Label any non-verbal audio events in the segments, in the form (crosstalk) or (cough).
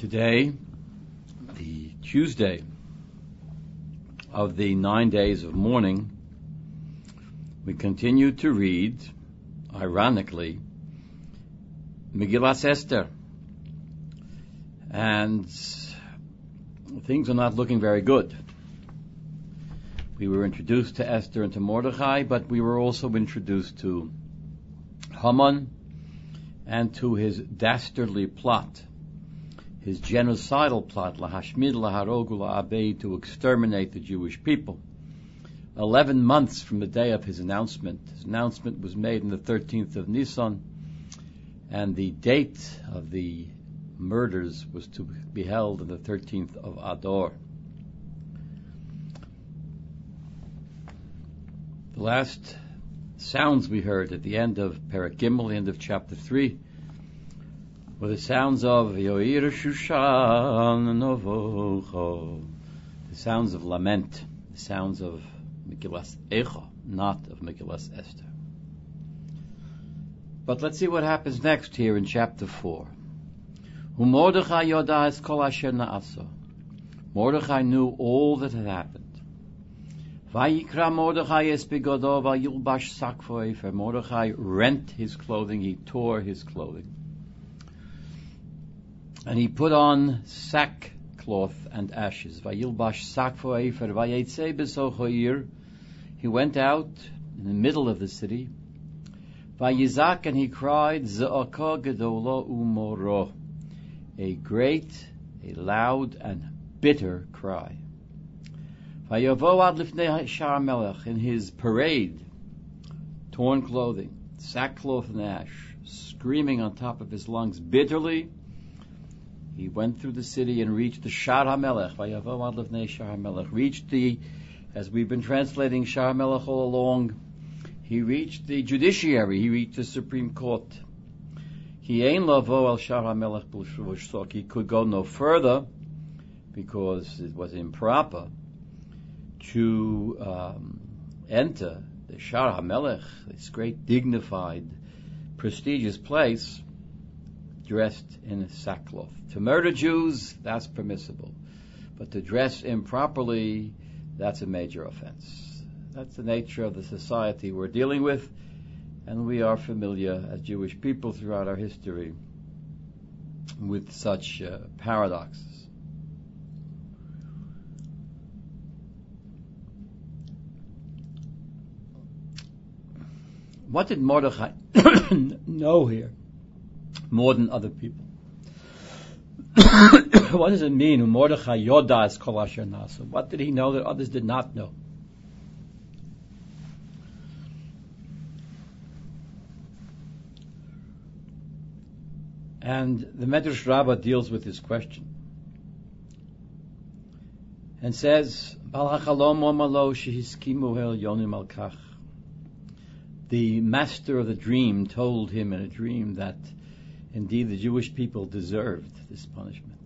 Today, the Tuesday of the nine days of mourning, we continue to read, ironically, Megillas Esther. And things are not looking very good. We were introduced to Esther and to Mordechai, but we were also introduced to Haman and to his dastardly plot, his genocidal plot, lahashmid laharogu la'abed, to exterminate the Jewish people. Eleven months from the day of his announcement. His announcement was made on the 13th of Nisan, and the date of the murders was to be held on the 13th of Adar. The last sounds we heard at the end of Perak Gimel, the end of chapter 3, were the sounds of Yoir Shushan Novocho, the sounds of lament, the sounds of Megillas Echa, not of Megillas Esther. But let's see what happens next here in chapter 4. Mordechai knew all that had happened. Vayikra Mordechai es bigodo vayilbash sakvoy. For Mordechai rent his clothing, he tore his clothing. And he put on sackcloth and ashes. He went out in the middle of the city. And he cried, a great, a loud, and bitter cry. In his parade, torn clothing, sackcloth and ash, screaming on top of his lungs bitterly, he went through the city and reached the Shar HaMelech, Shar HaMelech, reached the, as we've been translating Shar HaMelech all along, he reached the judiciary, he reached the Supreme Court. He could go no further because it was improper to um, enter the Shar HaMelech, this great dignified, prestigious place, dressed in sackcloth. To murder Jews, that's permissible. But to dress improperly, that's a major offense. That's the nature of the society we're dealing with and we are familiar as Jewish people throughout our history with such uh, paradoxes. What did Mordechai (coughs) know here more than other people? (coughs) what does it mean? Mordechai Yodas Kol Nasa. What did he know that others did not know? And the Medrash Rabbah deals with this question and says, The master of the dream told him in a dream that indeed the Jewish people deserved this punishment.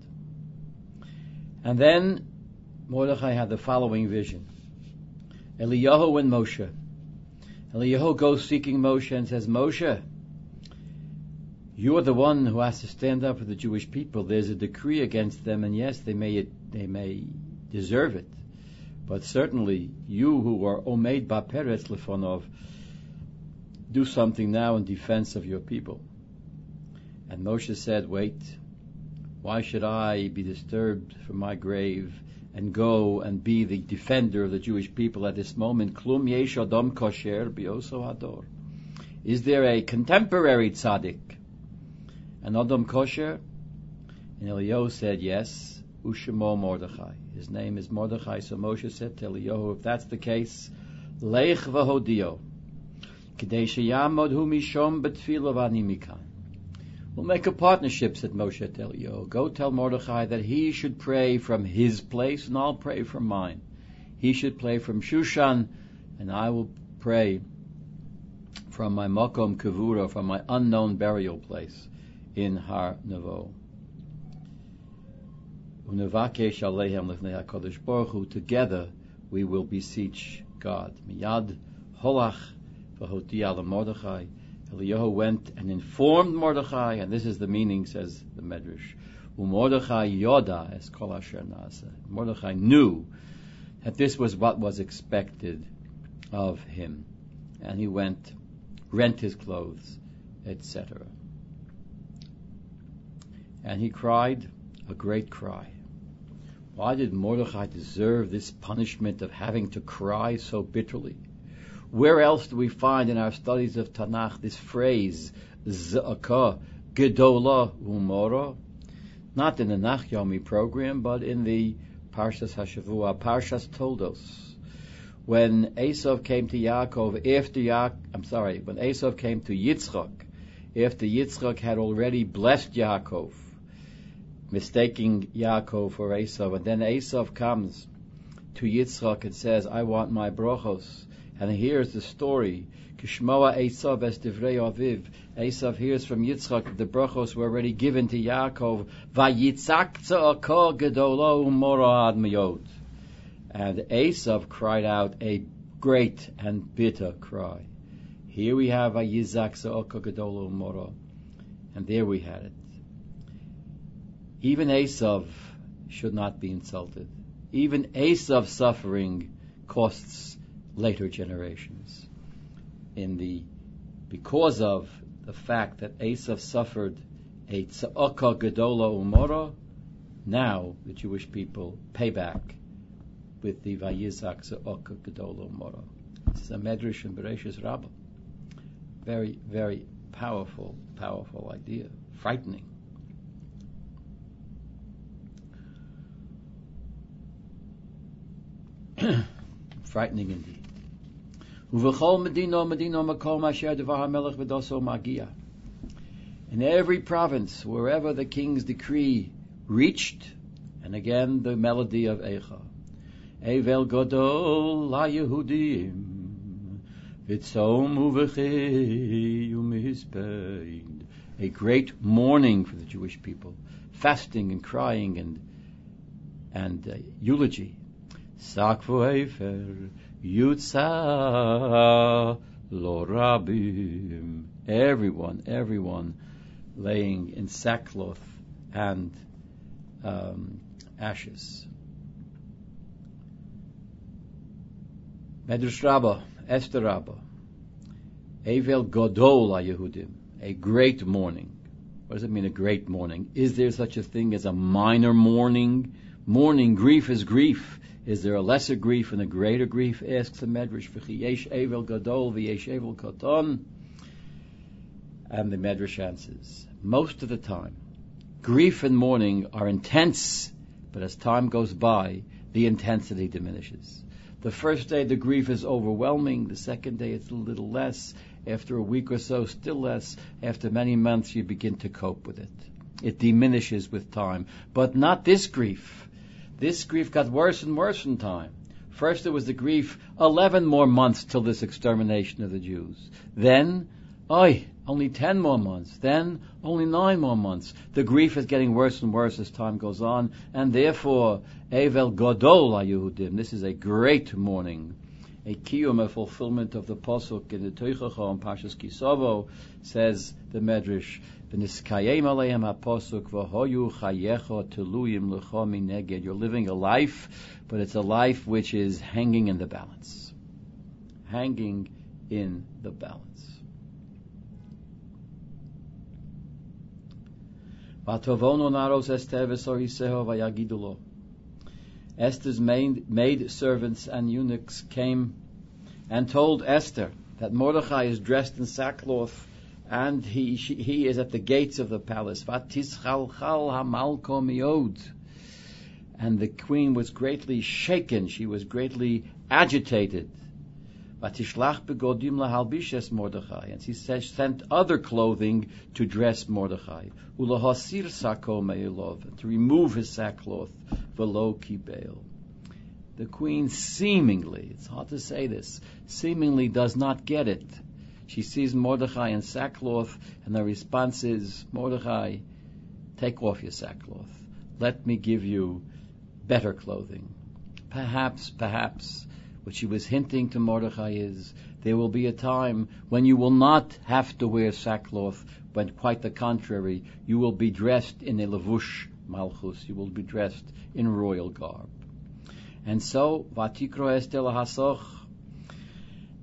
And then Mordechai had the following vision. Eliyahu and Moshe. Eliyahu goes seeking Moshe and says, Moshe, you're the one who has to stand up for the Jewish people. There's a decree against them, and yes, they may they may deserve it, but certainly you who are Omeid Baperetz Lefonov, do something now in defense of your people. And Moshe said, "Wait, why should I be disturbed from my grave and go and be the defender of the Jewish people at this moment? Klum yesh adam bioso hador. Is there a contemporary tzaddik?" And Adam kosher? And Eliyahu said, yes, Ushemo Mordechai. His name is Mordechai. So Moshe said to Eliyahu, if that's the case, Lech v'hodio. K'dei sheyamod hu mishom betfila mikan. We'll make a partnership, said Moshe to Eliyahu. Go tell Mordechai that he should pray from his place, and I'll pray from mine. He should pray from Shushan, and I will pray from my Makom Kavura, from my unknown burial place in Har Nevo. Together we will beseech God. Miyad holach v'hoti Mordechai. Eliyahu went and informed Mordechai, and this is the meaning, says the Medrash. Mordechai yoda es kol asher. Mordechai knew that this was what was expected of him, and he went, rent his clothes, etc. And he cried a great cry. Why did Mordechai deserve this punishment of having to cry so bitterly? Where else do we find in our studies of Tanakh this phrase, Zaka Gedola Umora? Not in the Nach Yomi program, but in the Parshas Hashavua, Parshas Toldos. When Esav came to Yaakov, after Yaakov, I'm sorry, when Esav came to Yitzchak, after Yitzchak had already blessed Yaakov, mistaking Yaakov for Esav. And then Esav comes to Yitzchak and says, I want my brachos. And here's the story. Kishmoa Esav es divrei aviv. Esav hears from Yitzchak the brachos were already given to Yaakov. Vayitzak tza'akah gedolo umorad miyot. And Esav cried out a great and bitter cry. Here we have Vayizak tza'akah gedolo umorah. And there we had it. Even Esav should not be insulted. Even Esav's suffering costs later generations. In the because of the fact that Esav suffered a tza'aka gedola umora, now the Jewish people pay back with the vayizak tza'aka gedola umora. This is a medrash in Bereshis Rabbah. Very, very powerful, powerful idea. Frightening. (clears throat) Frightening indeed. In every province, wherever the king's decree reached, and again the melody of Eicha. Evel Godol La Yehudim Vitzom A great mourning for the Jewish people, fasting and crying and and uh, eulogy. Sakfu Efer Yutza Lorabim. Everyone, everyone laying in sackcloth and um, ashes. Medrash Rabbah, Esther Rabbah, Evel Godol Yehudim, a great mourning. What does it mean, a great mourning? Is there such a thing as a minor mourning? Mourning, grief is grief. Is there a lesser grief and a greater grief? Asks the Medrash. Yesh Evel Gadol v'yesh. And the Medrash answers, most of the time, grief and mourning are intense, but as time goes by, the intensity diminishes. The first day the grief is overwhelming, the second day it's a little less, after a week or so still less, after many months you begin to cope with it. It diminishes with time, but not this grief. This grief got worse and worse in time. First, there was the grief 11 more months till this extermination of the Jews. Then, oi, only 10 more months. Then, only 9 more months. The grief is getting worse and worse as time goes on, and therefore, Evel Godol Yehudim, this is a great mourning. A kiyum, a fulfillment of the posuk in the Teichacha on Pashas Kisovo, says the Medrash, you're living a life, but it's a life which is hanging in the balance. Hanging in the balance. Esther's maid, maid servants and eunuchs came and told Esther that Mordechai is dressed in sackcloth and he she, he is at the gates of the palace. And the queen was greatly shaken. She was greatly agitated. And she sent other clothing to dress Mordechai. To remove his sackcloth. The queen seemingly, it's hard to say this, seemingly does not get it she sees Mordechai in sackcloth, and the response is, Mordechai, take off your sackcloth. Let me give you better clothing. Perhaps, perhaps, what she was hinting to Mordechai is, there will be a time when you will not have to wear sackcloth, but quite the contrary, you will be dressed in a lavush Malchus. You will be dressed in royal garb. And so, Vatikro Esther lahasoch,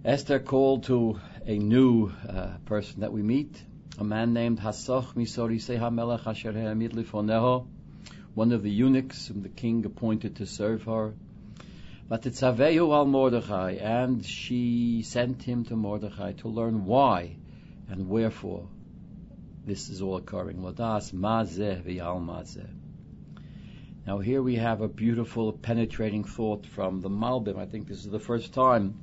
Esther called to a new uh, person that we meet, a man named Hasoch Misori Hamelech Asher Ha'amid Lifoneho, one of the eunuchs whom the king appointed to serve her. Vatitzavehu al Mordechai, and she sent him to Mordechai to learn why and wherefore this is all occurring. Ladas. Now here we have a beautiful, penetrating thought from the Malbim. I think this is the first time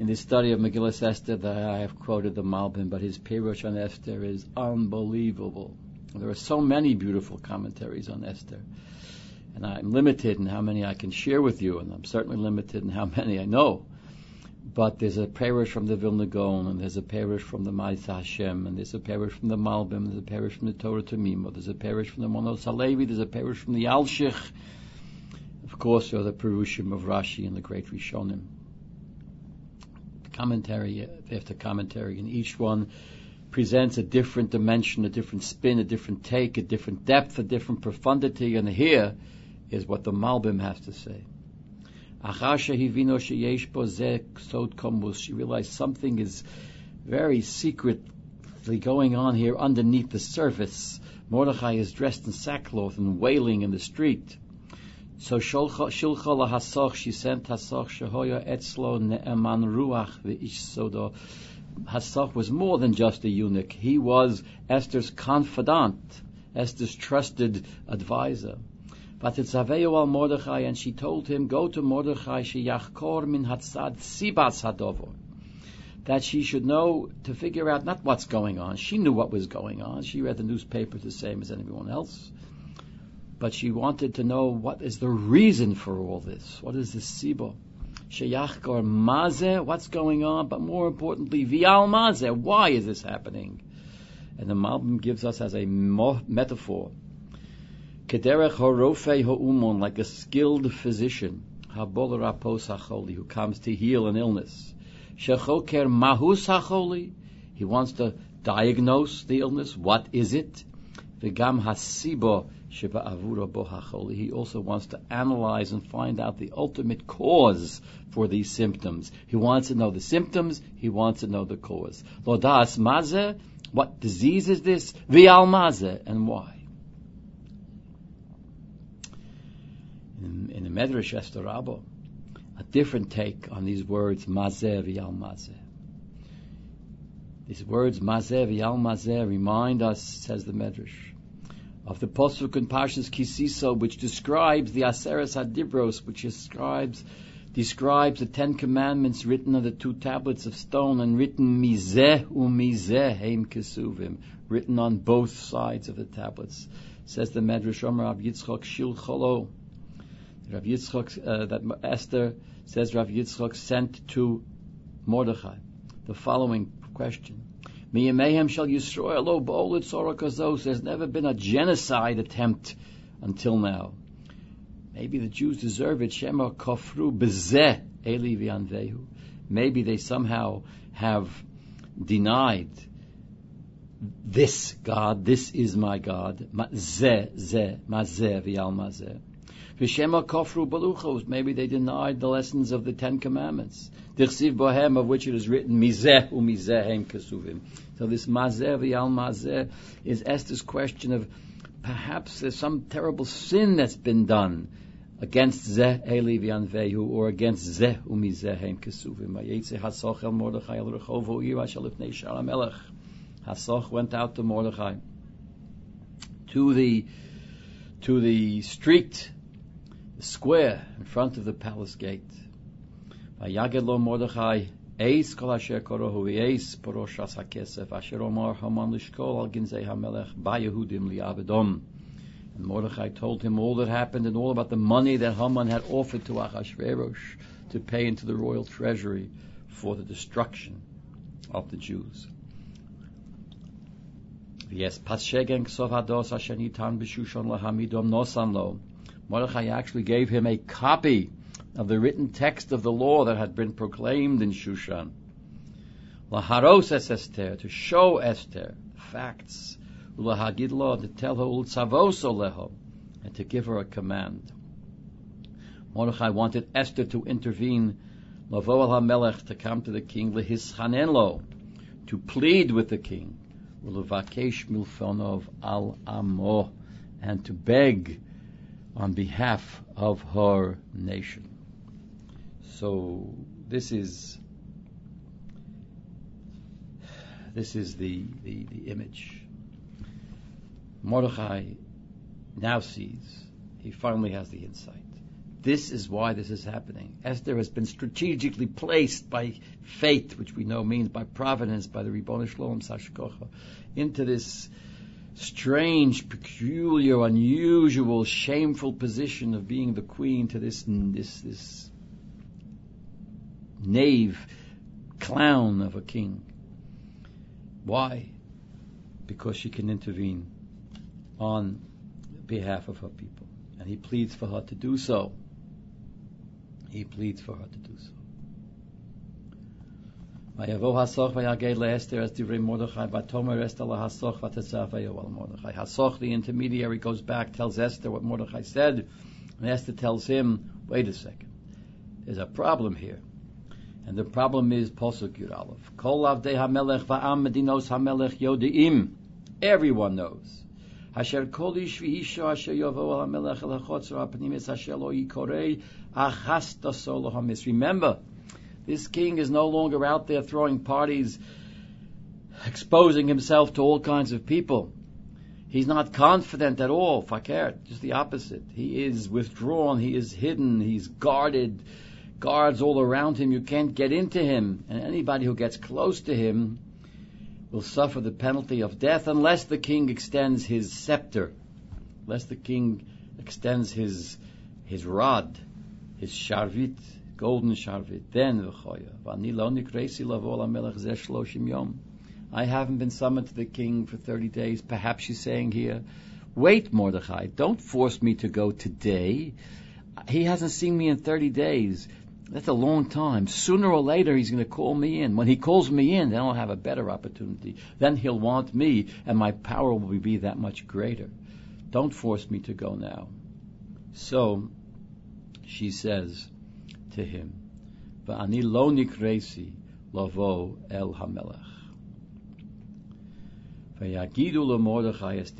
in the study of Megillah Esther that I have quoted the Malbim, but his Pirush on Esther is unbelievable. There are so many beautiful commentaries on Esther, and I'm limited in how many I can share with you, and I'm certainly limited in how (laughs) many I know. But there's a parish from the Vilna Gaon, and there's a parish from the Ma'is Hashem, and there's a parish from the Malbim, there's a parish from the Torah Tamima, there's a parish from the Manos Halevi, there's a parish from the Alshich. Of course, there are the Perushim of Rashi and the great Rishonim. Commentary after commentary, and each one presents a different dimension, a different spin, a different take, a different depth, a different profundity, and here is what the Malbim has to say. She realized something is very secretly going on here underneath the surface. Mordechai is dressed in sackcloth and wailing in the street. So shilcha lahasoch, she sent hasoch shehoya etzlo ne'eman ruach ve'ish sodo. Hasoch was more than just a eunuch. He was Esther's confidant, Esther's trusted advisor. Vatitzaveu al Mordechai, and she told him, go to Mordechai, sheyachkor min hatzad sibas hadovor. That she should know to figure out not what's going on. She knew what was going on. She read the newspaper the same as anyone else. But she wanted to know what is the reason for all this. What is the sibo? Sheyachkor mazeh, what's going on? But more importantly, vial mazeh, why is this happening? And the Malbim gives us as a metaphor Kederech horofe ho'umon, like a skilled physician, habol rapos hacholi, who comes to heal an illness. Shechoker mahus hacholi, he wants to diagnose the illness. What is it? V'gam hasibo. He also wants to analyze and find out the ultimate cause for these symptoms. He wants to know the symptoms. He wants to know the cause. Lodas maze, what disease is this? V'al maze, and why? in, in the Medrash Esther a different take on these words, Mazeh v'yal Mazeh. These words, Mazeh v'yal Mazeh, remind us, says the Medrash, of the Posuk and Parshas Kisiso, which describes the Aseres Hadibros, which describes describes the Ten Commandments written on the two tablets of stone and written mizeh umizeh heim kesuvim, written on both sides of the tablets. Says the Medrash Omer Ab Yitzchok Shil Cholo, Rav Yitzchok, uh, that Esther says Rav Yitzchok sent to Mordechai the following question. Miyamehem shall Yisrael lo bo'olit sorokazos. There's never been a genocide attempt until now. Maybe the Jews deserve it. Shema kofru bezeh eli v'anvehu. Maybe they somehow have denied this God, this is my God. Maybe they denied the lessons of the Ten Commandments. Dichsiv bohem, of which it is written, mizeh umizehem kesuvim. So this mazeh v'yal mazeh is Esther's question of perhaps there's some terrible sin that's been done against zeh eli v'yanvehu or against zeh umizehem kesuvim. Vayetze hasoch el Mordechai el rechovo ir ashalifnei shara melech. Hasoch went out to Mordechai to the to the street square in front of the palace gate. Eis kol asher korohu eis poroshas hakesef asher omar haman lishkol al ginzei hamelech bayehudim liavedom. And Mordechai told him all that happened and all about the money that Haman had offered to Achashverosh to pay into the royal treasury for the destruction of the Jews. Yes, Paschegen Ksov Hados B'Shushon Lahamidom Nosan. Mordechai actually gave him a copy of the written text of the law that had been proclaimed in Shushan. Laharos es Esther, to show Esther facts. Ulahagid lo, to tell her ultzavos oleho, and to give her a command. Mordechai wanted Esther to intervene, Lavo al HaMelech, to come to the king, lehischanenlo, to plead with the king, ulevakesh milfonov al amo, and to beg on behalf of her nation. So this is this is the, the, the image. Mordechai now sees, he finally has the insight. This is why this is happening. Esther has been strategically placed by fate, which we know means by providence, by the Ribbon Shlom Sashkocha, into this strange, peculiar, unusual, shameful position of being the queen to this this this knave clown of a king. Why? Because she can intervene on behalf of her people. And he pleads for her to do so. He pleads for her to do so. ויבוא הסוך ויגד לאסתר as דברי מרדכי, ותאמר אסתר להסוך ותצווה על מרדכי. Hasach, the intermediary, goes back, tells Esther what Mordechai said, and Esther tells him, wait a second, there's a problem here. And the problem is Yud Aleph. Kol avdei hamelech va'am medinos hamelech. Everyone knows. Kol asher hamelech el ha'pnimis asher lo yikorei hamis. Remember, this king is no longer out there throwing parties, exposing himself to all kinds of people. He's not confident at all, fakir, just the opposite. He is withdrawn, he is hidden, he's guarded, guards all around him. You can't get into him. And anybody who gets close to him will suffer the penalty of death unless the king extends his scepter, unless the king extends his, his rod, his sharvit, golden sharvit. Then. I haven't been summoned to the king for 30 days. Perhaps she's saying here, wait, Mordechai, don't force me to go today. He hasn't seen me in 30 days. That's a long time. Sooner or later, he's going to call me in. When he calls me in, then I'll have a better opportunity. Then he'll want me, and my power will be that much greater. Don't force me to go now. So, she says to him, "Va'ani lo nikresi lavo el hamelech." Vayagidu le Mordechai es.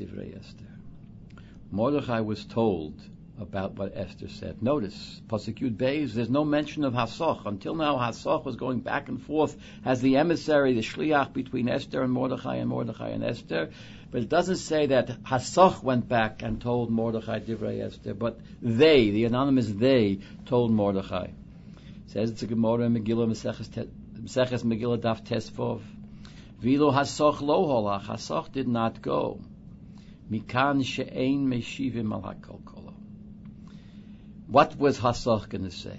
Mordechai was told about what Esther said. Notice, Pasuk Beis, there's no mention of Hasoch. Until now, Hasoch was going back and forth as the emissary, the shliach between Esther and Mordechai and Mordechai and Esther. But it doesn't say that Hasoch went back and told Mordechai Divrei Esther, but they, the anonymous they, told Mordechai. It says it's a Gemara in Megillah, Meseches Megillah Daf Tesvov. Vilo Hasoch lo. Hasoch did not go. Mikan she'ein meshivim al hakol what was Hassach going to say?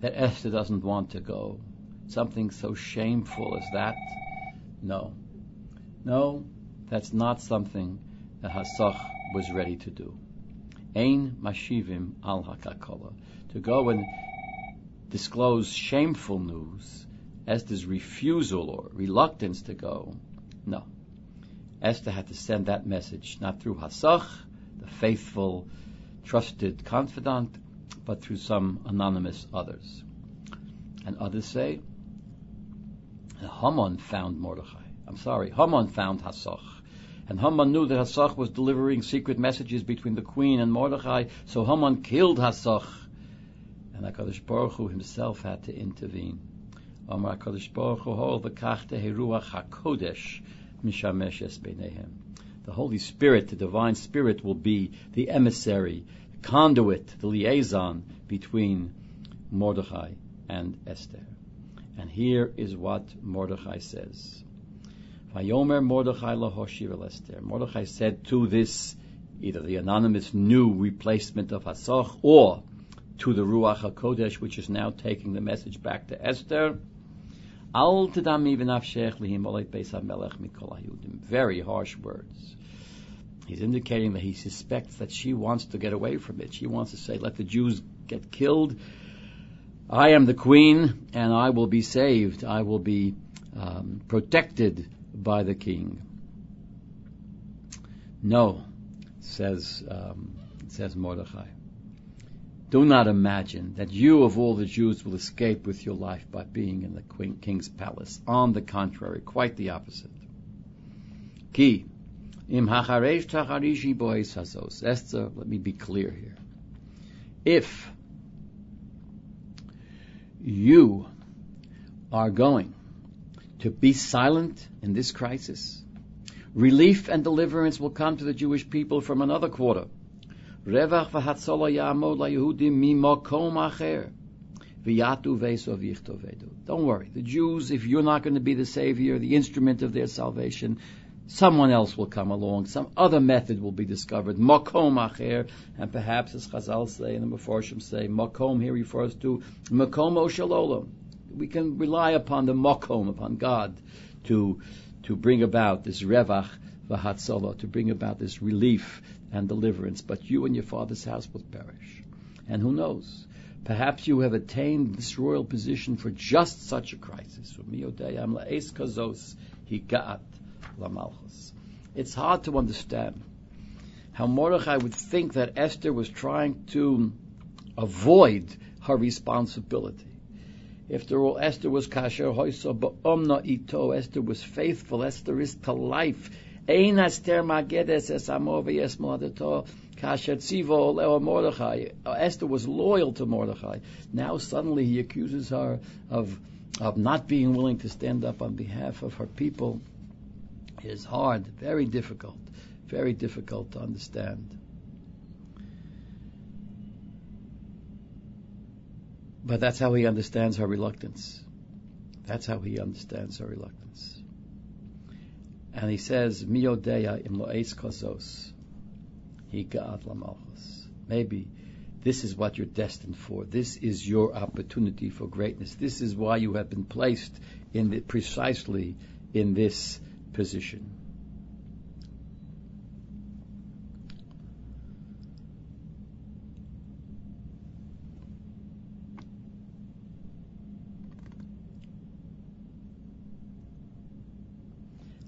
That Esther doesn't want to go. Something so shameful as that? No. No, that's not something that Hassach was ready to do. Ein mashivim al hakakola. To go and disclose shameful news, Esther's refusal or reluctance to go. No. Esther had to send that message not through Hassach, the faithful, trusted confidant, but through some anonymous others. And others say, Haman found Mordechai. I'm sorry, Haman found Hassach. And Haman knew that Hassach was delivering secret messages between the queen and Mordechai, so Haman killed Hassach. And HaKadosh Baruch Hu himself had to intervene. Amar HaKadosh Baruch Hu hol v'kachte heruach HaKodesh mishamesh es The Holy Spirit, the Divine Spirit, will be the emissary, conduit, the liaison between Mordechai and Esther. And here is what Mordechai says. Vayomer Mordechai lahoshiv Esther. Mordechai said to this, either the anonymous new replacement of Hasoch or to the Ruach HaKodesh, which is now taking the message back to Esther. Very harsh words. He's indicating that he suspects that she wants to get away from it. She wants to say, let the Jews get killed. I am the queen, and I will be saved. I will be um, protected by the king. No, says um, says Mordechai. Do not imagine that you of all the Jews will escape with your life by being in the queen, king's palace. On the contrary, quite the opposite. Ki, im hacharesh tacharishi bois hasos. Esther, let me be clear here. If you are going to be silent in this crisis, relief and deliverance will come to the Jewish people from another quarter. Revach v'hatzola ya'amod laYehudim mimokom acher. Don't worry. The Jews, if you're not going to be the savior, the instrument of their salvation, someone else will come along. Some other method will be discovered. Makom acher, and perhaps as Chazal say and the Meforshim say, makom here refers to makom oshalolam. We can rely upon the makom, upon God, to to bring about this revach v'hatzola, to bring about this relief and deliverance. But you and your father's house will perish. And who knows? Perhaps you have attained this royal position for just such a crisis. It's hard to understand how Mordechai would think that Esther was trying to avoid her responsibility. After all, Esther was kasher hoisa ba'omna ito. Esther was faithful. Esther is to life. Ein Esther magedes es moladeto kasher tzivo leo Mordechai. Esther was loyal to Mordechai. Now suddenly he accuses her of of not being willing to stand up on behalf of her people. Is hard, very difficult, very difficult to understand. But that's how he understands her reluctance. That's how he understands her reluctance. And he says, Miodeya im lo'es kosos, higa'at lamalchus. Maybe this is what you're destined for. This is your opportunity for greatness. This is why you have been placed in the, precisely in this position.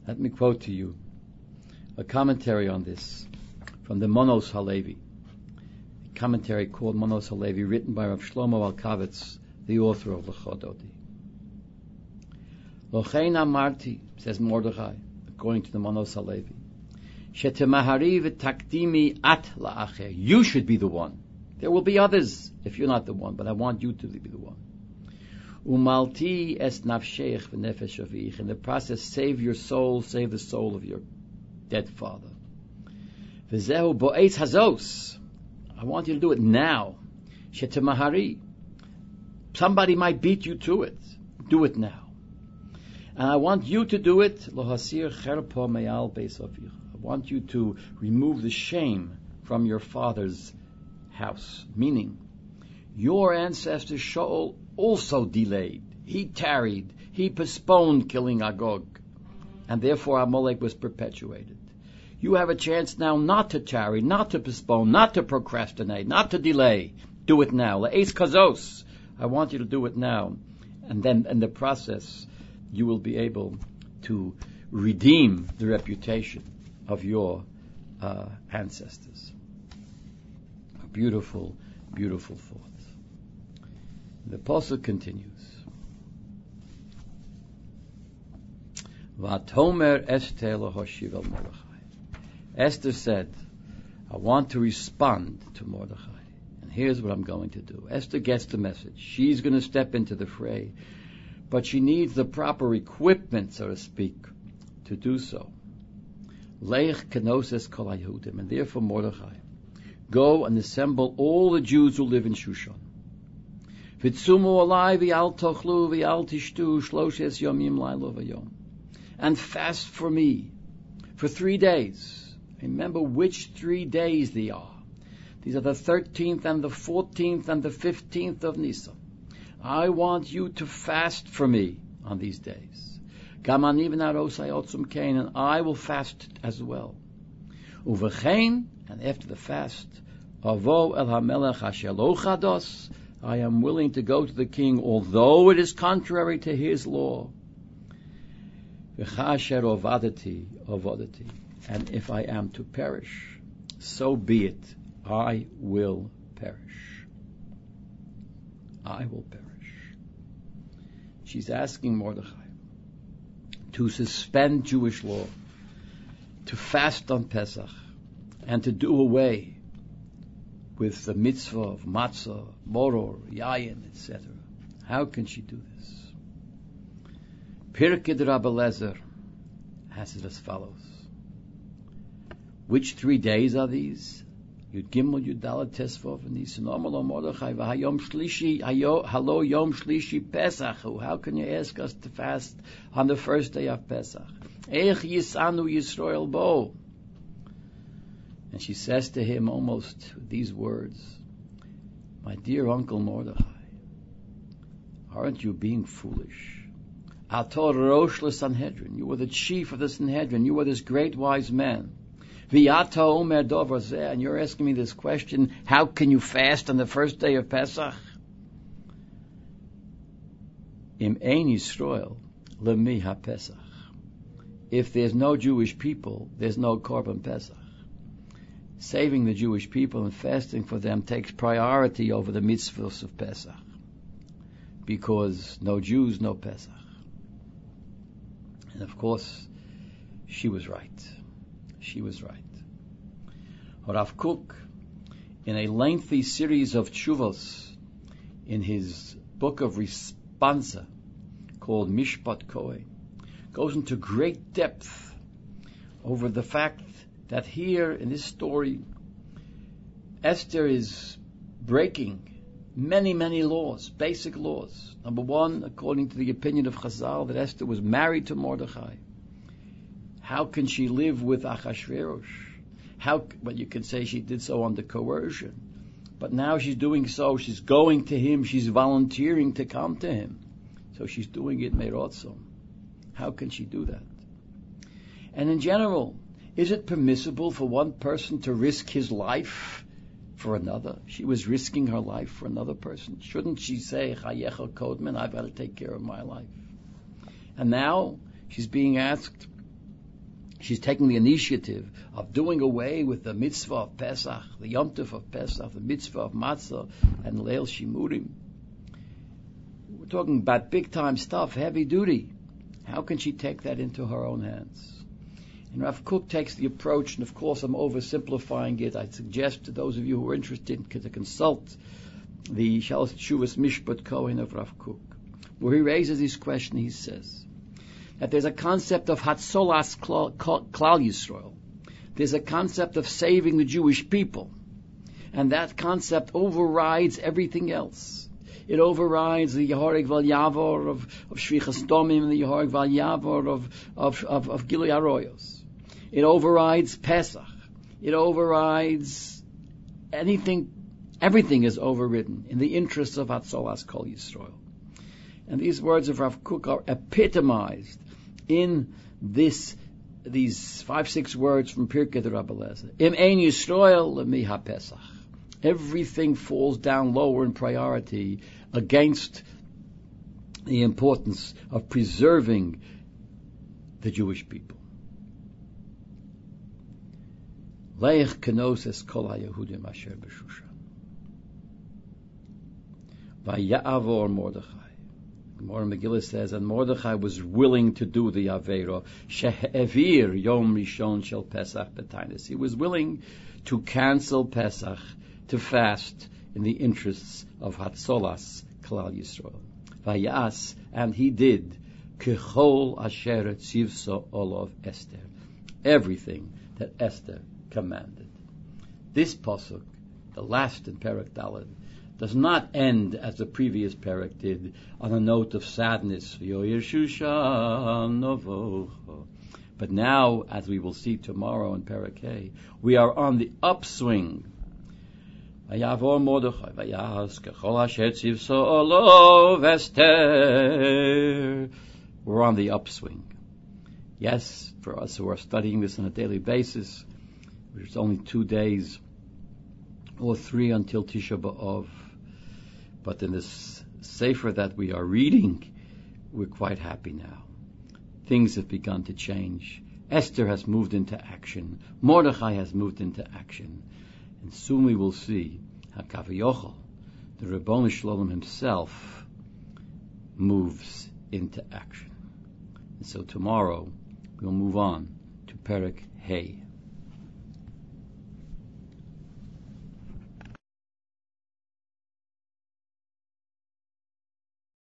Let me quote to you a commentary on this from the Manos Halevi, a commentary called Manos Halevi, written by Rav Shlomo Alkavitz, the author of Lechododi. Lochein Amarti, says Mordechai, according to the Manos Halevi, at. You should be the one. There will be others if you're not the one, but I want you to be the one. Umalti es nafshech v'nefesh avich. In the process, save your soul, save the soul of your dead father. V'zehu hazos. I want you to do it now. Shetemahari. Somebody might beat you to it. Do it now. And I want you to do it. I want you to remove the shame from your father's house. Meaning, your ancestor Shaul also delayed. He tarried. He postponed killing Agog. And therefore Amalek was perpetuated. You have a chance now not to tarry, not to postpone, not to procrastinate, not to delay. Do it now. La'es kazos. I want you to do it now. And then in the process, you will be able to redeem the reputation of your uh, ancestors. A beautiful, beautiful thought. The apostle continues. Vatomer Esther. Esther said, I want to respond to Mordechai. And here's what I'm going to do. Esther gets the message. She's going to step into the fray, but she needs the proper equipment, so to speak, to do so. Leich kenoses kol and therefore Mordechai, go and assemble all the Jews who live in Shushan. Vitzumu alai v'al tochlu v'al tishtu shloshes yomim lailo v'yom. And fast for me for three days. Remember which three days they are. These are the 13th and the 14th and the 15th of Nisan. I want you to fast for me on these days. And I will fast as well. Uvechein, and after the fast, avo el hamelech asher I am willing to go to the king, although it is contrary to his law. And if I am to perish, so be it. I will perish. I will perish. She's asking Mordechai to suspend Jewish law, to fast on Pesach, and to do away with the mitzvah of matzah, moror, yayin, etc. How can she do this? Pirkei Rabbi Lezer has it as follows. Which three days are these? Yud Gimel Yud Dalet Tesvav and Nisanamalo Mordechai v'Hayom Shlishi Halo Yom Shlishi Pesach. How can you ask us to fast on the first day of Pesach? Ech Yisanu Bo. And she says to him almost these words, My dear Uncle Mordechai, aren't you being foolish? Ator Rosh Sanhedrin. You were the chief of the Sanhedrin. You were this great wise man. V'yata omer dover and you're asking me this question, how can you fast on the first day of Pesach? Im ein Yisrael lemi ha-Pesach. If there's no Jewish people, there's no Korban Pesach. Saving the Jewish people and fasting for them takes priority over the mitzvahs of Pesach. Because no Jews, no Pesach. And of course, she was right. She was right. Rav Kook, in a lengthy series of tshuvos, in his book of responsa called Mishpat Kohen, goes into great depth over the fact that here in this story, Esther is breaking many, many laws, basic laws. Number one, according to the opinion of Chazal, that Esther was married to Mordechai. How can she live with Achashverosh? How? But you can say she did so under coercion. But now she's doing so. She's going to him. She's volunteering to come to him. So she's doing it merotzom. How can she do that? And in general, is it permissible for one person to risk his life for another? She was risking her life for another person. Shouldn't she say, Chayecha Kodman, I've got to take care of my life? And now she's being asked, She's taking the initiative of doing away with the mitzvah of Pesach, the Yom Tov of Pesach, the mitzvah of Matzah, and Leil Shimurim. We're talking about big time stuff, heavy duty. How can she take that into her own hands? And Rav Kook takes the approach, and of course I'm oversimplifying it. I suggest to those of you who are interested to consult the Shalos Shuvas Mishpat Kohen of Rav Kook, where he raises this question. He says, that there's a concept of Hatzolas Klal Yisrael. There's a concept of saving the Jewish people. And that concept overrides everything else. It overrides the Yehorig Val Yavor of, of Shvichas Domim the Yehorig Val Yavor of, of, of, of Gilui Aroyos. It overrides Pesach. It overrides anything, everything is overridden in the interests of Hatzolas Kol Yisrael. And these words of Rav Kook are epitomized in this these five six words from Pirkei the Rabbi Lezer. Im ein Yisrael mi pesach. Everything falls down lower in priority against the importance of preserving the Jewish people. Leich kenoses kol haYehudim asher b'Shushan. Vayavor Mordechai. Gemara Megillah says, and Mordechai was willing to do the Avera. She'evir Yom Rishon Shel Pesach Betainis. He was willing to cancel Pesach, to fast in the interests of Hatzolas Klal Yisrael. Vayas, and he did, Kechol Asher Tzivso Olov Esther. Everything that Esther commanded. This pasuk, the last in Perak Dalad, does not end as the previous parak did on a note of sadness. But now, as we will see tomorrow in Parakeh, we are on the upswing. We're on the upswing. Yes, for us who are studying this on a daily basis, which is only two days or three until Tisha B'Av. But in this sefer that we are reading, we're quite happy now. Things have begun to change. Esther has moved into action. Mordechai has moved into action. And soon we will see how Hakaviyochel, the Rabboni Shalom himself, moves into action. And so tomorrow we'll move on to Perik Hay.